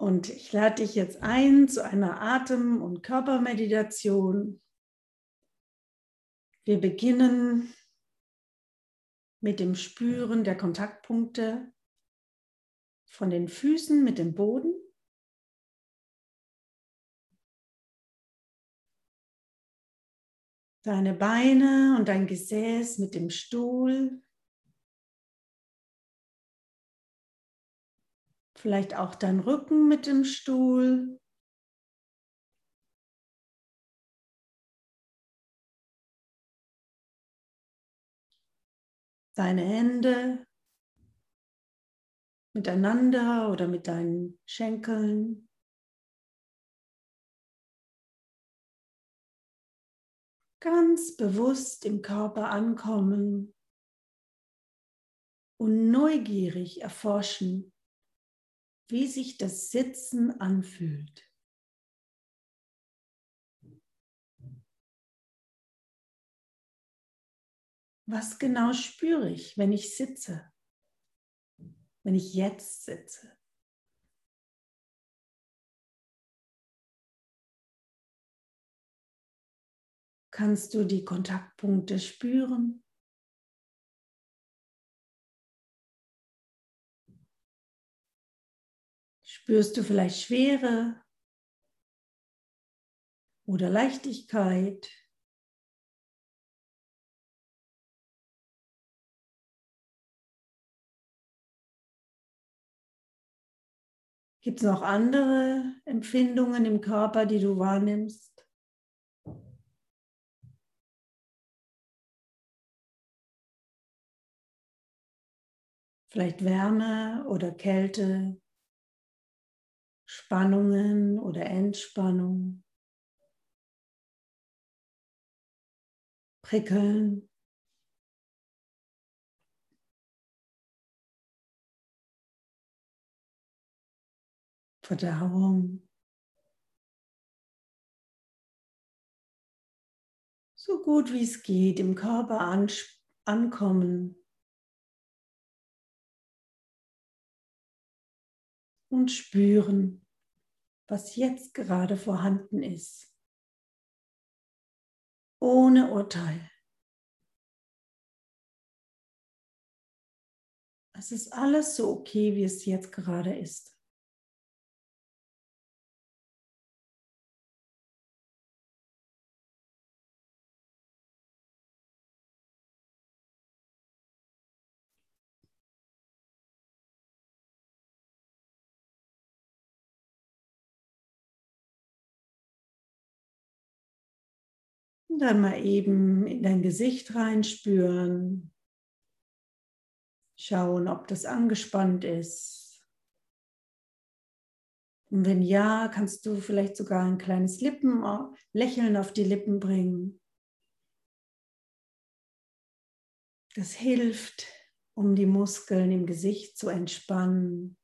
Und ich lade dich jetzt ein zu einer Atem- und Körpermeditation. Wir beginnen mit dem Spüren der Kontaktpunkte von den Füßen mit dem Boden. Deine Beine und dein Gesäß mit dem Stuhl. Vielleicht auch dein Rücken mit dem Stuhl. Deine Hände miteinander oder mit deinen Schenkeln. Ganz bewusst im Körper ankommen und neugierig erforschen, wie sich das Sitzen anfühlt. Was genau spüre ich, wenn ich sitze? Wenn ich jetzt sitze? Kannst du die Kontaktpunkte spüren? Spürst du vielleicht Schwere oder Leichtigkeit? Gibt es noch andere Empfindungen im Körper, die du wahrnimmst? Vielleicht Wärme oder Kälte? Spannungen oder Entspannung, Prickeln. Verdauung. So gut wie es geht im Körper ankommen. Und spüren, was jetzt gerade vorhanden ist. Ohne Urteil. Es ist alles so okay, wie es jetzt gerade ist. Und dann mal eben in dein Gesicht reinspüren. Schauen, ob das angespannt ist. Und wenn ja, kannst du vielleicht sogar ein kleines Lippen, Lächeln auf die Lippen bringen. Das hilft, um die Muskeln im Gesicht zu entspannen.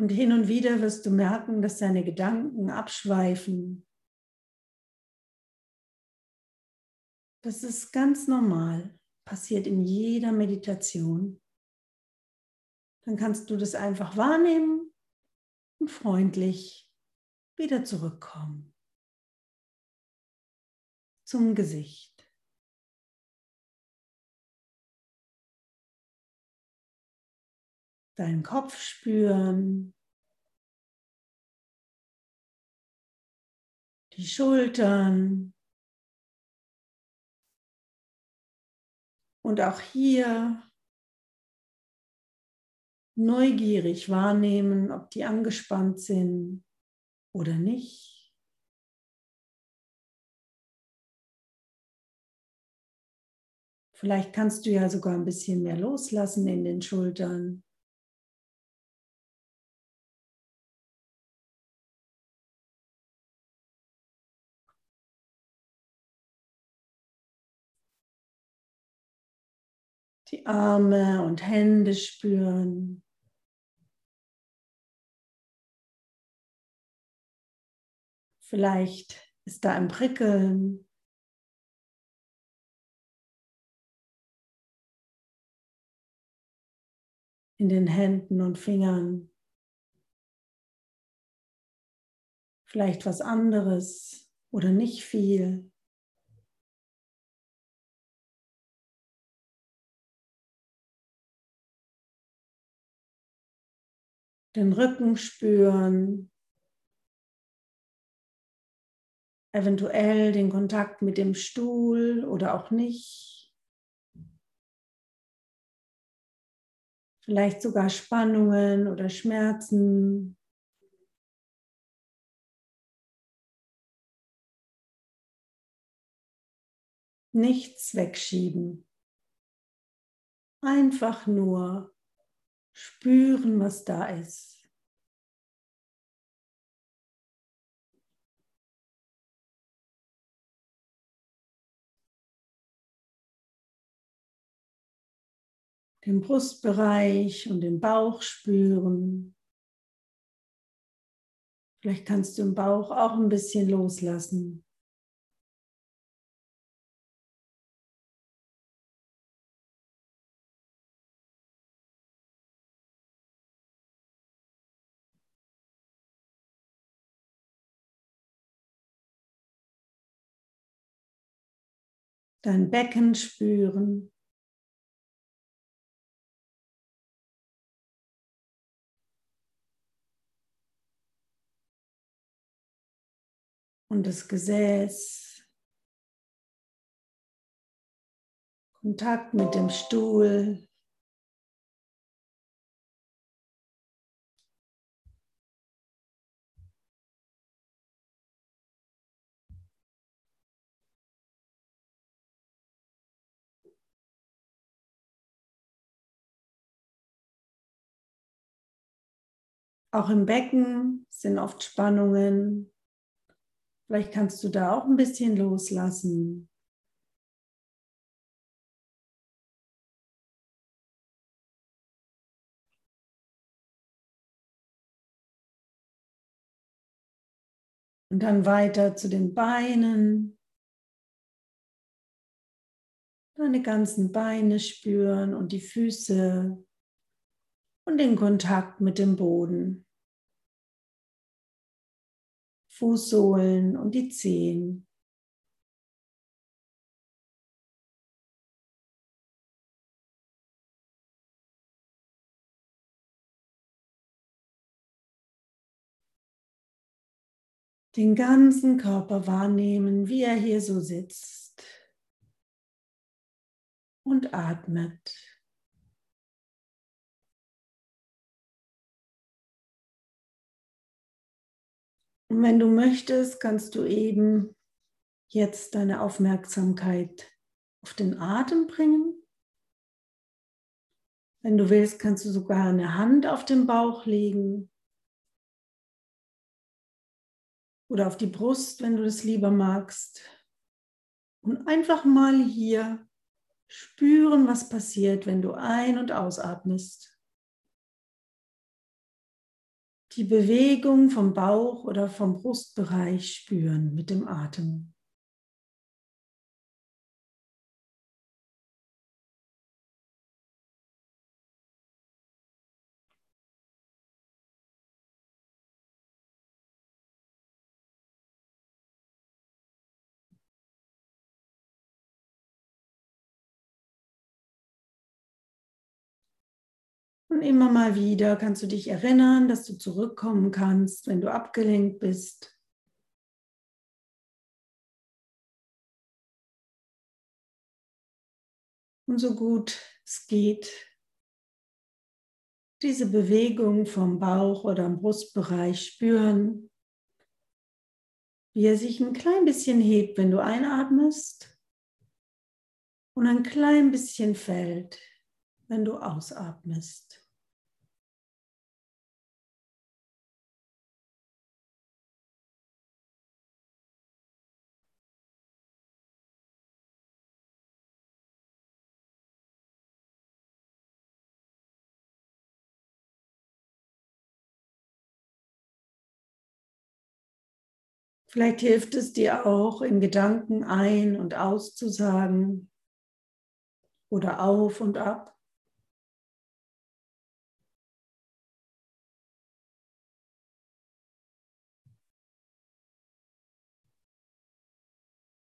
Und hin und wieder wirst du merken, dass deine Gedanken abschweifen. Das ist ganz normal, passiert in jeder Meditation. Dann kannst du das einfach wahrnehmen und freundlich wieder zurückkommen zum Gesicht. Deinen Kopf spüren, die Schultern und auch hier neugierig wahrnehmen, ob die angespannt sind oder nicht. Vielleicht kannst du ja sogar ein bisschen mehr loslassen in den Schultern. Die Arme und Hände spüren. Vielleicht Ist da ein Prickeln? In den Händen und Fingern. Vielleicht was anderes oder nicht viel. Den Rücken spüren, eventuell den Kontakt mit dem Stuhl oder auch nicht. Vielleicht sogar Spannungen oder Schmerzen. Nichts wegschieben. Einfach nur spüren, was da ist. Den Brustbereich und den Bauch spüren. Vielleicht kannst du im Bauch auch ein bisschen loslassen. Dein Becken spüren. Und das Gesäß. Kontakt mit dem Stuhl. Auch im Becken sind oft Spannungen. Vielleicht kannst du da auch ein bisschen loslassen. Und dann weiter zu den Beinen. Deine ganzen Beine spüren und die Füße und den Kontakt mit dem Boden. Fußsohlen und die Zehen. Den ganzen Körper wahrnehmen, wie er hier so sitzt und atmet. Und wenn du möchtest, kannst du eben jetzt deine Aufmerksamkeit auf den Atem bringen. Wenn du willst, kannst du sogar eine Hand auf den Bauch legen oder auf die Brust, wenn du das lieber magst. Und einfach mal hier spüren, was passiert, wenn du ein- und ausatmest die Bewegung vom Bauch oder vom Brustbereich spüren mit dem Atem. Immer mal wieder kannst du dich erinnern, dass du zurückkommen kannst, wenn du abgelenkt bist. Und so gut es geht, diese Bewegung vom Bauch oder im Brustbereich spüren, wie er sich ein klein bisschen hebt, wenn du einatmest und ein klein bisschen fällt, wenn du ausatmest. Vielleicht hilft es dir auch, in Gedanken ein- und auszusagen oder auf und ab.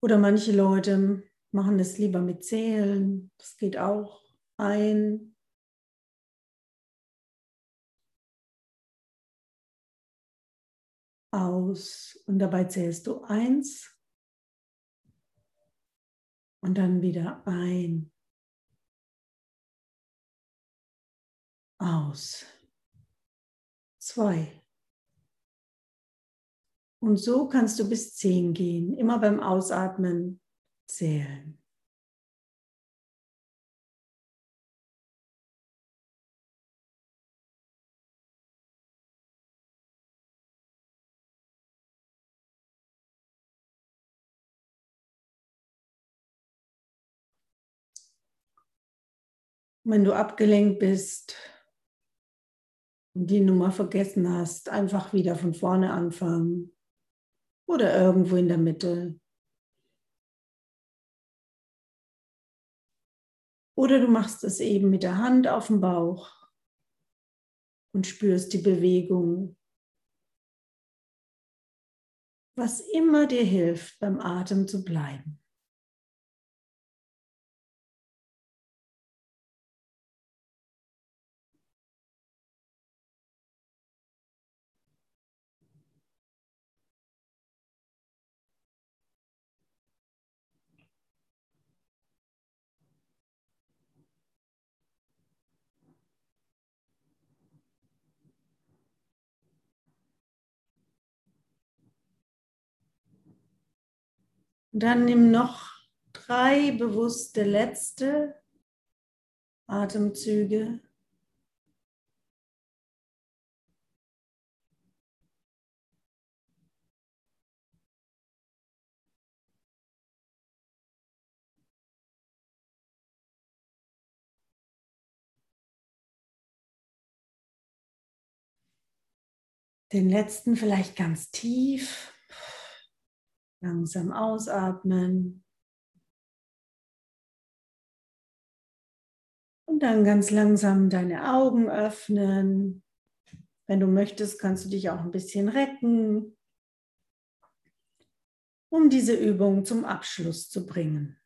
Oder manche Leute machen es lieber mit Zählen. Das geht auch ein. Aus. Und dabei zählst du eins. Und dann wieder ein. Aus. Zwei. Und so kannst du bis zehn gehen, immer beim Ausatmen zählen. Wenn du abgelenkt bist und die Nummer vergessen hast, einfach wieder von vorne anfangen oder irgendwo in der Mitte. Oder du machst es eben mit der Hand auf dem Bauch und spürst die Bewegung. Was immer dir hilft, beim Atem zu bleiben. Und dann nimm noch drei bewusste letzte Atemzüge. Den letzten vielleicht ganz tief. Langsam ausatmen. Und dann ganz langsam deine Augen öffnen. Wenn du möchtest, kannst du dich auch ein bisschen recken, um diese Übung zum Abschluss zu bringen.